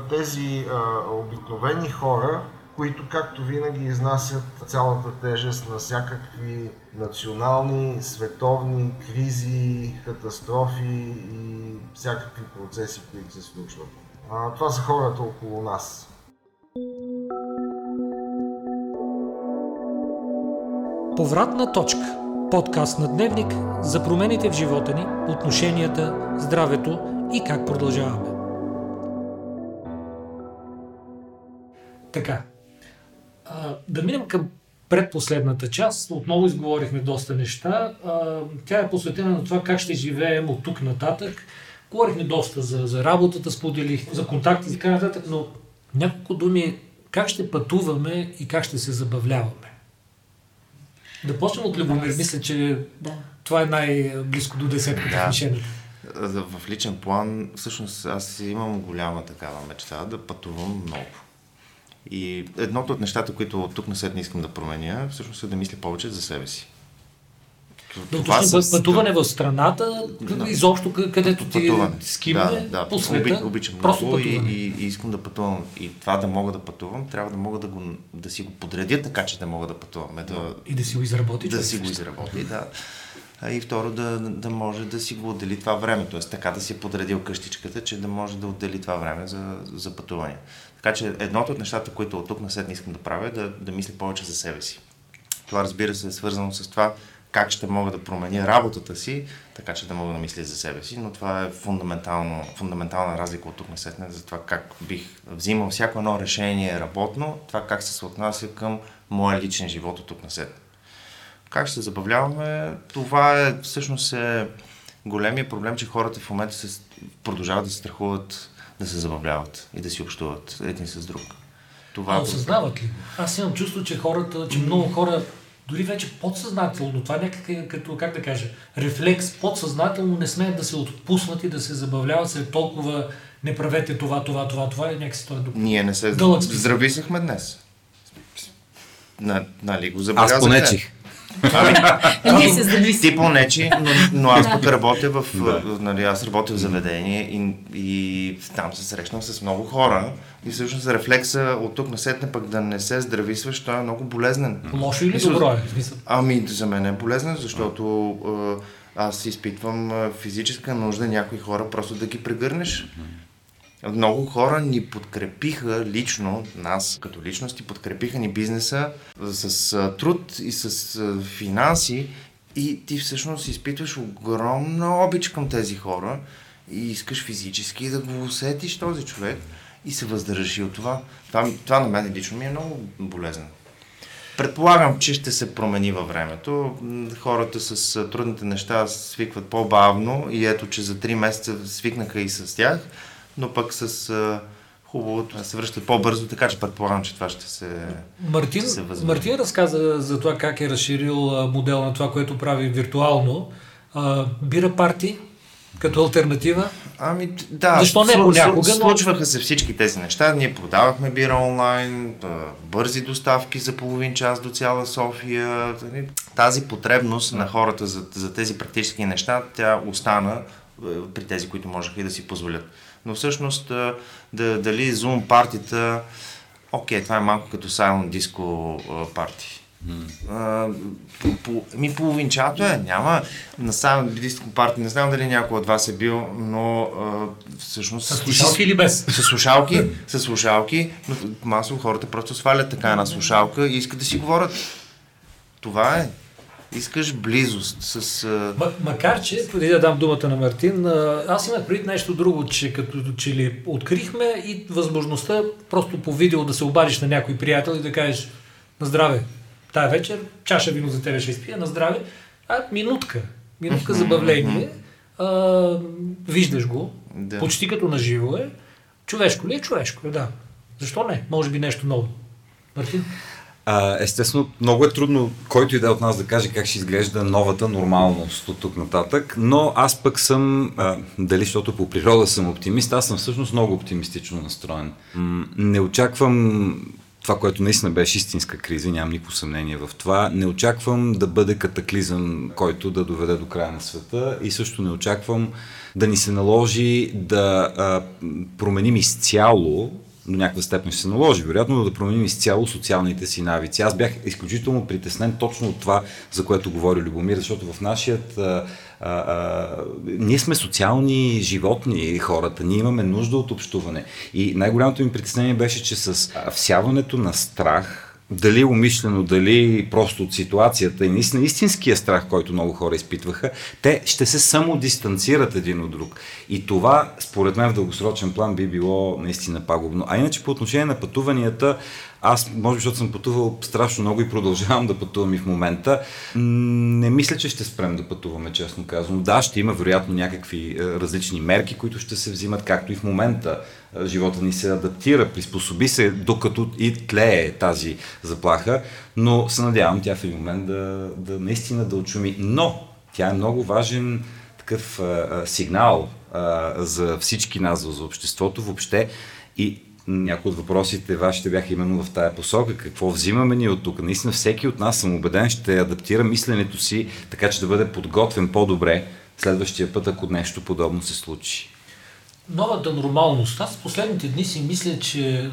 тези обикновени хора, които както винаги изнасят цялата тежест на всякакви национални, световни кризи, катастрофи и всякакви процеси, които се случват. А, това са хората около нас.
Повратна точка подкаст на Дневник за промените в живота ни, отношенията, здравето и как продължаваме. Така, а, да минем към предпоследната част. Отново изговорихме доста неща. А, тя е посветена на това как ще живеем от тук нататък. Говорихме доста за, за работата, споделих, за контакти и така нататък, но няколко думи как ще пътуваме и как ще се забавляваме. Да почнем от Любомир. Мисля, че да. това е най-близко до десетката да.
В личен план, всъщност, аз имам голяма такава мечта да пътувам много. И едното от нещата, които от тук на след не искам да променя, всъщност е да мисля повече за себе си.
Това с... пътуване в страната, да. изобщо където ти пътуване. скимаме да, да. по света.
Оби, обичам просто много и, и, и, искам да пътувам. И това да мога да пътувам, трябва да мога да, го, да си го подредя така, че да мога да пътувам. Да,
и да си го изработи.
Да си го изработи, да. И второ, да, да може да си го отдели това време. Тоест така да си е подредил къщичката, че да може да отдели това време за, за пътуване. Така че едното от нещата, които от тук на след не искам да правя, е да, да мисля повече за себе си. Това разбира се е свързано с това как ще мога да променя работата си, така че да мога да мисля за себе си, но това е фундаментална разлика от тук на сетне за това как бих взимал всяко едно решение работно, това как се съотнася към моя личен живот от тук на сетне. Как ще се забавляваме? Това е всъщност е големия проблем, че хората в момента се продължават да се страхуват да се забавляват и да си общуват един с друг.
Това а осъзнават ли? Аз имам чувство, че хората, че много хора дори вече подсъзнателно, това е някакъв, като, как да кажа, рефлекс, подсъзнателно не смеят да се отпуснат и да се забавляват след толкова не правете това, това, това, това и някакси това е
Ние не се здрависахме днес. На, нали го забелязахте?
Аз понечих.
Ами, <laughs> Ние се зависим.
Ти понечи, но, но аз тук работя в, да. нали, аз работя в заведение и, и там се срещнах с много хора и всъщност рефлекса от тук на сетне пък да не се здрависваш, той е много болезнен.
Лошо или добро е?
Ами за мен е болезнен, защото аз изпитвам физическа нужда някои хора просто да ги прегърнеш. Много хора ни подкрепиха лично, нас като личности, подкрепиха ни бизнеса с труд и с финанси и ти всъщност изпитваш огромна обич към тези хора и искаш физически да го усетиш този човек и се въздържи от това. Това, това на мен лично ми е много болезнено. Предполагам, че ще се промени във времето. Хората с трудните неща свикват по-бавно и ето, че за 3 месеца свикнаха и с тях но пък с а, хубавото се връщат по-бързо, така че предполагам, че това ще се
Мартин, ще се Мартин разказа за това как е разширил модел на това, което прави виртуално. А, бира парти като альтернатива?
Ами да,
Защо не понякога?
Но... Случваха се всички тези неща. Ние продавахме бира онлайн, бързи доставки за половин час до цяла София. Тази потребност на хората за, за тези практически неща, тя остана при тези, които можеха и да си позволят. Но всъщност да, дали Zoom партията, окей, това е малко като Silent Disco парти. Mm. по, по, ми половинчато е, няма. На Silent Disco парти, не знам дали някой от вас е бил, но а, всъщност...
С слушалки или без?
С слушалки, с слушалки, но масово хората просто свалят така една слушалка и искат да си говорят. Това е искаш близост с...
М- макар, че, преди да дам думата на Мартин, аз имах преди нещо друго, че като че ли открихме и възможността просто по видео да се обадиш на някой приятел и да кажеш на здраве, тая вечер чаша вино за тебе ще изпия, на здраве, а минутка, минутка забавление, а, виждаш го, да. почти като на живо е, човешко ли е? Човешко е, да. Защо не? Може би нещо ново. Мартин?
А, естествено, много е трудно който и да е от нас да каже как ще изглежда новата нормалност от тук нататък, но аз пък съм, а, дали защото по природа съм оптимист, аз съм всъщност много оптимистично настроен. Не очаквам това, което наистина беше истинска криза, нямам никакво съмнение в това. Не очаквам да бъде катаклизъм, който да доведе до края на света и също не очаквам да ни се наложи да а, променим изцяло до някаква степен ще се наложи, вероятно да променим изцяло социалните си навици. Аз бях изключително притеснен точно от това, за което говори Любомир, защото в нашият... А, а, ние сме социални животни, хората, ние имаме нужда от общуване. И най-голямото ми притеснение беше, че с всяването на страх, дали умишлено, дали просто от ситуацията и наистина истинския страх, който много хора изпитваха, те ще се само дистанцират един от друг. И това, според мен, в дългосрочен план би било наистина пагубно. А иначе по отношение на пътуванията, аз, може би, защото съм пътувал страшно много и продължавам да пътувам и в момента, не мисля, че ще спрем да пътуваме, честно казвам. Да, ще има вероятно някакви е, различни мерки, които ще се взимат, както и в момента е, живота ни се адаптира, приспособи се, докато и тлее тази заплаха, но се надявам тя в един момент да, да наистина да очуми. Но тя е много важен такъв а, е, сигнал а, за всички нас, за обществото въобще. И някои от въпросите вашите бяха именно в тая посока. Какво взимаме ние от тук? Наистина всеки от нас, съм убеден, ще адаптира мисленето си, така че да бъде подготвен по-добре следващия път, ако нещо подобно се случи.
Новата нормалност. Аз последните дни си мисля, че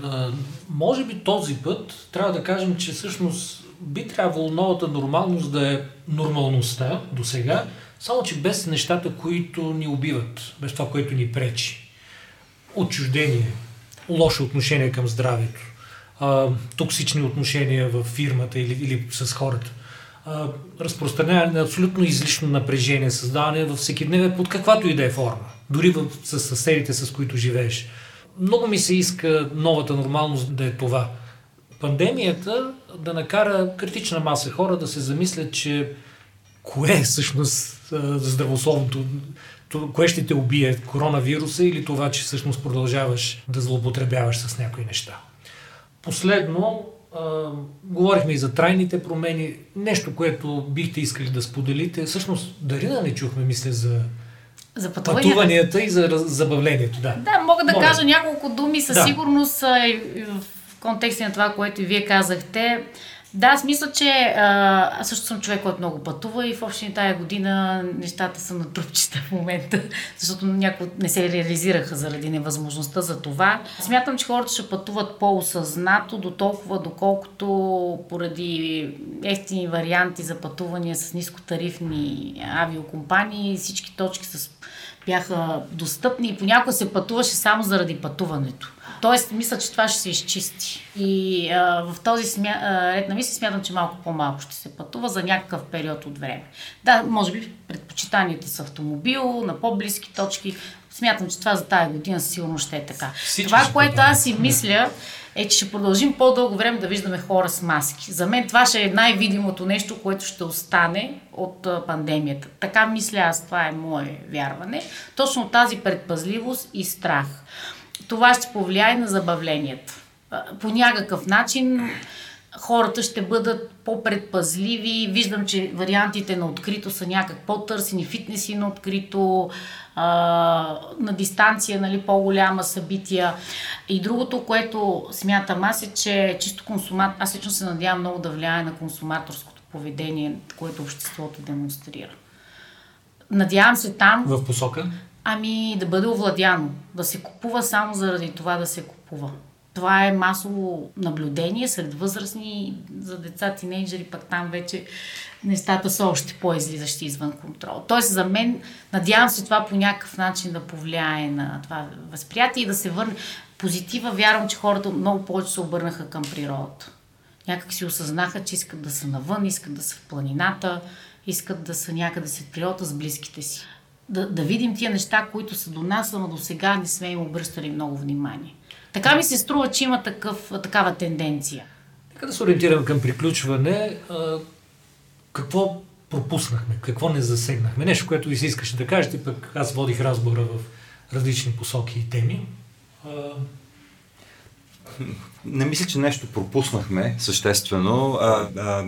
може би този път трябва да кажем, че всъщност би трябвало новата нормалност да е нормалността до сега, само че без нещата, които ни убиват, без това, което ни пречи. Отчуждение, лошо отношение към здравето, а, токсични отношения в фирмата или, или с хората, а, разпространяване на абсолютно излишно напрежение, създаване във всеки дневе под каквато и да е форма, дори в, с съседите, с които живееш. Много ми се иска новата нормалност да е това. Пандемията да накара критична маса хора да се замислят, че кое е всъщност здравословното кое ще те убие, коронавируса или това, че всъщност продължаваш да злоупотребяваш с някои неща. Последно, а, говорихме и за трайните промени. Нещо, което бихте искали да споделите. Всъщност, Дарина не чухме, мисля, за
за
пътуванията. пътуванията и за забавлението. Да,
да мога да Моля. кажа няколко думи със да. сигурност в контексте на това, което и вие казахте. Да, аз мисля, че а, аз също съм човек, който много пътува и в общини тая година нещата са на трупчета в момента, <laughs> защото някои не се реализираха заради невъзможността за това. Смятам, че хората ще пътуват по-осъзнато, до толкова доколкото поради ефтини варианти за пътувания с нискотарифни авиокомпании, всички точки с бяха достъпни и понякога се пътуваше само заради пътуването. Тоест, мисля, че това ще се изчисти. И а, в този смя... а, ред на мисли смятам, че малко по-малко ще се пътува за някакъв период от време. Да, може би предпочитанията с автомобил, на по-близки точки. Смятам, че това за тази година сигурно ще е така. Всички това, което аз си мисля, е, че ще продължим по-дълго време да виждаме хора с маски. За мен това ще е най-видимото нещо, което ще остане от пандемията. Така мисля аз, това е мое вярване. Точно тази предпазливост и страх това ще повлияе на забавленията. По някакъв начин хората ще бъдат по-предпазливи. Виждам, че вариантите на открито са някак по-търсени, фитнеси на открито, на дистанция, нали, по-голяма събития. И другото, което смятам аз е, че чисто консумат... Аз лично се надявам много да влияе на консуматорското поведение, което обществото демонстрира. Надявам се там...
В посока?
Ами да бъде овладяно, да се купува само заради това да се купува. Това е масово наблюдение сред възрастни, за деца, тинейджери, пък там вече нещата са още по-излизащи извън контрол. Тоест за мен, надявам се това по някакъв начин да повлияе на това възприятие и да се върне. Позитива вярвам, че хората много повече се обърнаха към природата. Някак си осъзнаха, че искат да са навън, искат да са в планината, искат да са някъде след природата с близките си. Да, да видим тия неща, които са до нас, но до сега не сме им обръщали много внимание. Така ми се струва, че има такъв, такава тенденция.
Нека да се ориентирам към приключване. Какво пропуснахме? Какво не засегнахме? Нещо, което ви се искаше да кажете, пък аз водих разговора в различни посоки и теми.
Не мисля, че нещо пропуснахме съществено. А, а,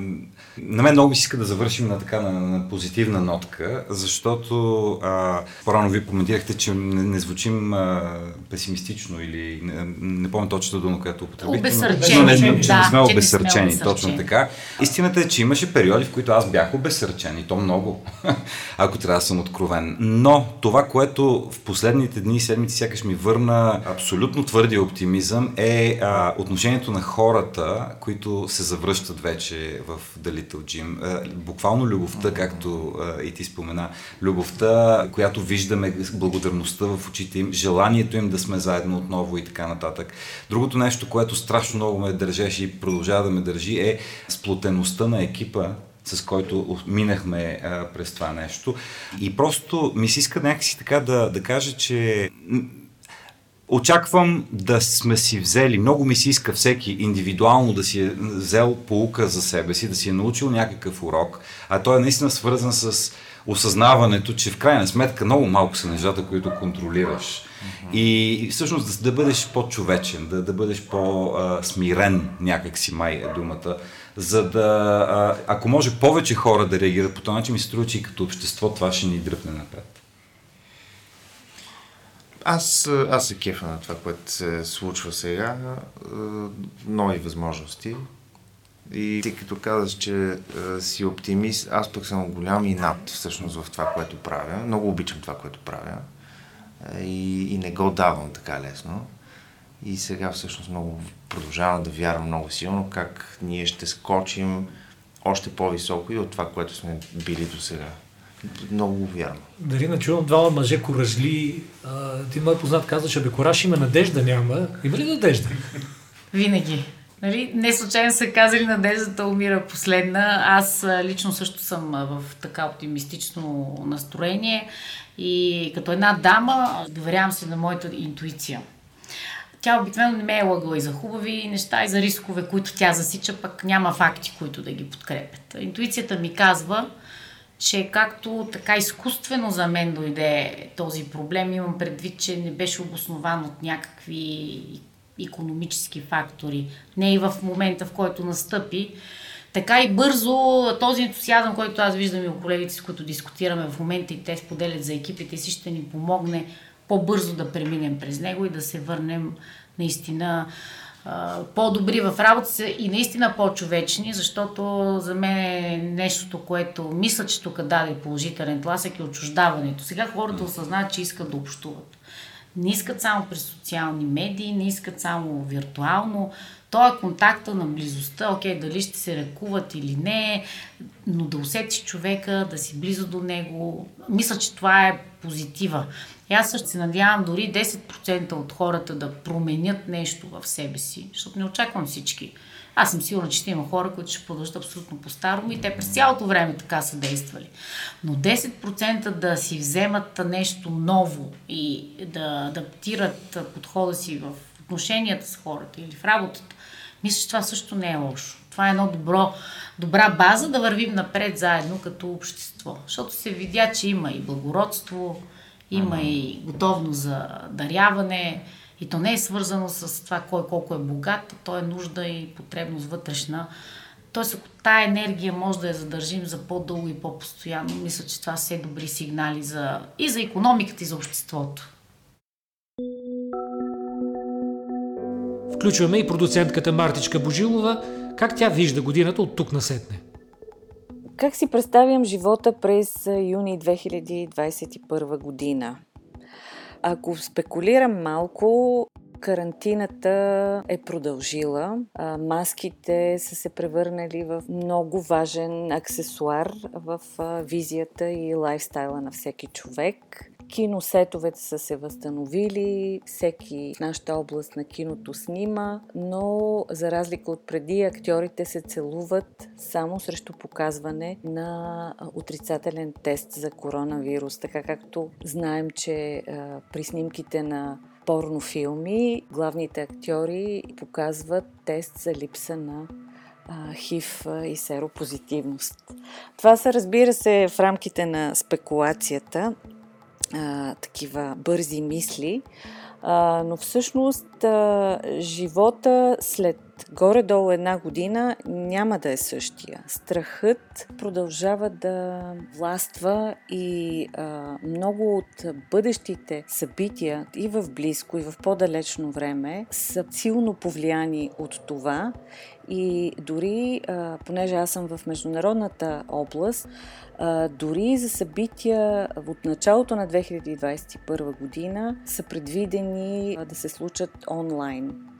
на мен много ми се иска да завършим на така на, на позитивна нотка, защото а, по-рано ви коментирахте, че не, не звучим а, песимистично или не, не помня точната дума, която употребихте, но, но не, че да, не сме обесърчени, точно така. Истината е, че имаше периоди, в които аз бях обесърчен и то много, <laughs> ако трябва да съм откровен. Но това, което в последните дни и седмици сякаш ми върна абсолютно твърдия оптимизъм е а, отношението на хората, които се завръщат вече в The Little Jim. Буквално любовта, както и ти спомена, любовта, която виждаме, благодарността в очите им, желанието им да сме заедно отново и така нататък. Другото нещо, което страшно много ме държеше и продължава да ме държи е сплотеността на екипа, с който минахме а, през това нещо. И просто ми се иска някакси така да, да кажа, че Очаквам да сме си взели, много ми се иска всеки индивидуално да си е взел полука за себе си, да си е научил някакъв урок, а той е наистина свързан с осъзнаването, че в крайна сметка много малко са нещата, които контролираш. И всъщност да, да бъдеш по-човечен, да, да бъдеш по-смирен, някак си май е думата, за да, ако може повече хора да реагират по този начин, ми се струва, че и като общество това ще ни дръпне напред.
Аз, аз се кефа на това, което се случва сега. Нови възможности. И ти като казаш, че си оптимист, аз пък съм голям и над всъщност в това, което правя. Много обичам това, което правя. И, и не го давам така лесно. И сега всъщност много продължавам да вярвам много силно как ние ще скочим още по-високо и от това, което сме били до сега много вярно.
Дали начувам двама мъже коражли. А, ти мой познат казваше, бе, кораж има надежда, няма. Има ли надежда?
Винаги. Нали? Не случайно са казали, надеждата умира последна. Аз лично също съм в така оптимистично настроение и като една дама доверявам се на моята интуиция. Тя обикновено не ме е лъгала и за хубави неща, и за рискове, които тя засича, пък няма факти, които да ги подкрепят. Интуицията ми казва, че както така изкуствено за мен дойде този проблем, имам предвид, че не беше обоснован от някакви економически фактори, не и в момента, в който настъпи, така и бързо този ентусиазъм, който аз виждам и у колегите, с които дискутираме в момента и те споделят за екипите си, ще ни помогне по-бързо да преминем през него и да се върнем наистина по-добри в работа си и наистина по-човечни, защото за мен е нещото, което мисля, че тук даде положителен тласък е отчуждаването. Сега хората осъзнават, че искат да общуват. Не искат само през социални медии, не искат само виртуално. То е контакта на близостта, окей, дали ще се ръкуват или не, но да усетиш човека, да си близо до него. Мисля, че това е позитива. Аз също се надявам дори 10% от хората да променят нещо в себе си, защото не очаквам всички. Аз съм сигурна, че ще има хора, които ще продължат абсолютно по-старому и те през цялото време така са действали. Но 10% да си вземат нещо ново и да адаптират подхода си в отношенията с хората или в работата, мисля, че това също не е лошо. Това е едно добро, добра база да вървим напред заедно като общество. Защото се видя, че има и благородство, има ага. и готовност за даряване. И то не е свързано с това кой колко е богат, то е нужда и потребност вътрешна. Тоест, ако тая енергия може да я задържим за по-дълго и по-постоянно, мисля, че това са добри сигнали за, и за економиката, и за обществото.
Включваме и продуцентката Мартичка Божилова, как тя вижда годината от тук насетне.
Как си представям живота през юни 2021 година? Ако спекулирам малко, карантината е продължила. Маските са се превърнали в много важен аксесуар в визията и лайфстайла на всеки човек. Киносетовете са се възстановили, всеки в нашата област на киното снима, но за разлика от преди, актьорите се целуват само срещу показване на отрицателен тест за коронавирус, така както знаем, че при снимките на порнофилми главните актьори показват тест за липса на ХИВ и серопозитивност. Това са, разбира се, в рамките на спекулацията, а, такива бързи мисли, а, но всъщност а, живота след горе-долу една година няма да е същия. Страхът продължава да властва и а, много от бъдещите събития и в близко, и в по-далечно време са силно повлияни от това и дори, а, понеже аз съм в международната област, а, дори за събития от началото на 2021 година са предвидени а, да се случат онлайн.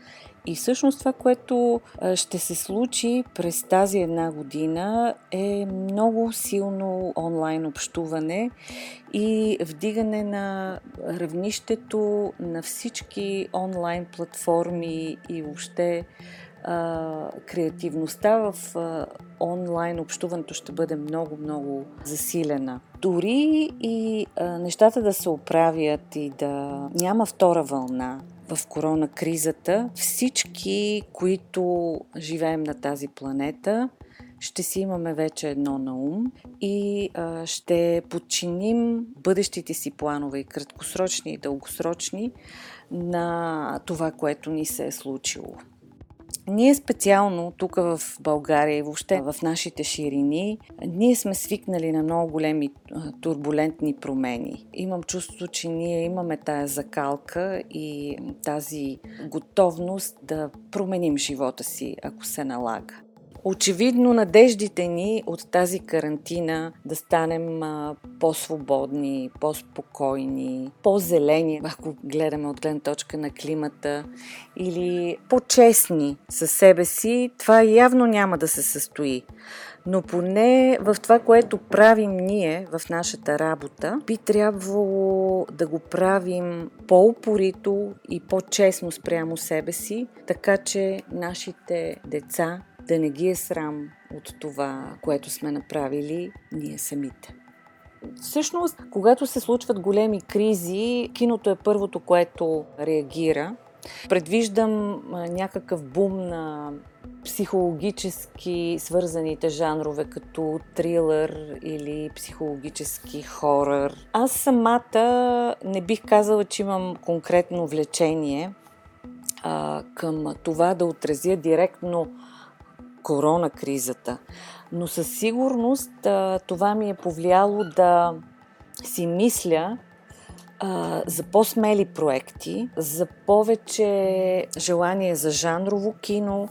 И всъщност това, което ще се случи през тази една година е много силно онлайн общуване и вдигане на равнището на всички онлайн платформи и въобще а, креативността в а, онлайн общуването ще бъде много-много засилена. Дори и а, нещата да се оправят и да няма втора вълна в корона кризата, всички, които живеем на тази планета, ще си имаме вече едно на ум и а, ще подчиним бъдещите си планове и краткосрочни и дългосрочни на това, което ни се е случило. Ние специално тук в България и въобще в нашите ширини, ние сме свикнали на много големи турбулентни промени. Имам чувство, че ние имаме тая закалка и тази готовност да променим живота си, ако се налага. Очевидно надеждите ни от тази карантина да станем по-свободни, по-спокойни, по-зелени, ако гледаме от гледна точка на климата, или по-честни със себе си, това явно няма да се състои. Но поне в това, което правим ние в нашата работа, би трябвало да го правим по-упорито и по-честно спрямо себе си, така че нашите деца да не ги е срам от това, което сме направили ние самите. Всъщност, когато се случват големи кризи, киното е първото, което реагира. Предвиждам някакъв бум на психологически свързаните жанрове, като трилър или психологически хорър. Аз самата не бих казала, че имам конкретно влечение а, към това да отразя директно корона кризата. Но със сигурност това ми е повлияло да си мисля за по-смели проекти, за повече желание за жанрово кино,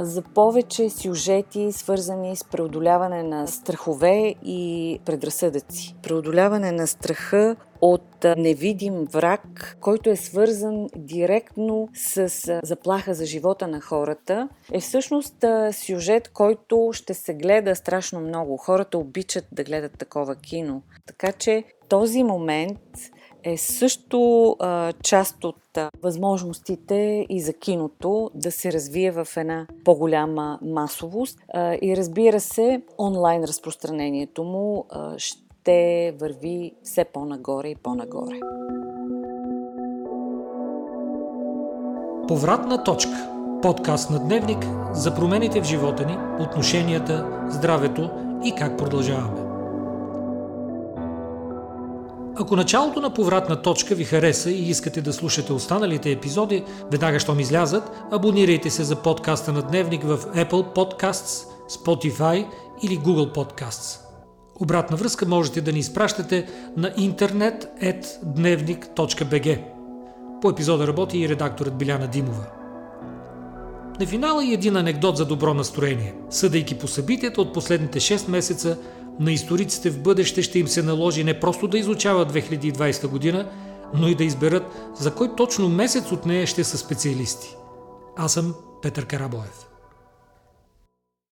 за повече сюжети, свързани с преодоляване на страхове и предразсъдъци. Преодоляване на страха от невидим враг, който е свързан директно с заплаха за живота на хората, е всъщност сюжет, който ще се гледа страшно много. Хората обичат да гледат такова кино. Така че този момент е също а, част от възможностите и за киното да се развие в една по-голяма масовост. И разбира се, онлайн разпространението му ще върви все по-нагоре и по-нагоре.
Повратна точка. Подкаст на Дневник за промените в живота ни, отношенията, здравето и как продължаваме. Ако началото на повратна точка ви хареса и искате да слушате останалите епизоди, веднага щом излязат, абонирайте се за подкаста на Дневник в Apple Podcasts, Spotify или Google Podcasts. Обратна връзка можете да ни изпращате на интернет dnevnik.bg. По епизода работи и редакторът Биляна Димова. На финала и един анекдот за добро настроение. Съдейки по събитията от последните 6 месеца, на историците в бъдеще ще им се наложи не просто да изучават 2020 година, но и да изберат за кой точно месец от нея ще са специалисти. Аз съм Петър Карабоев.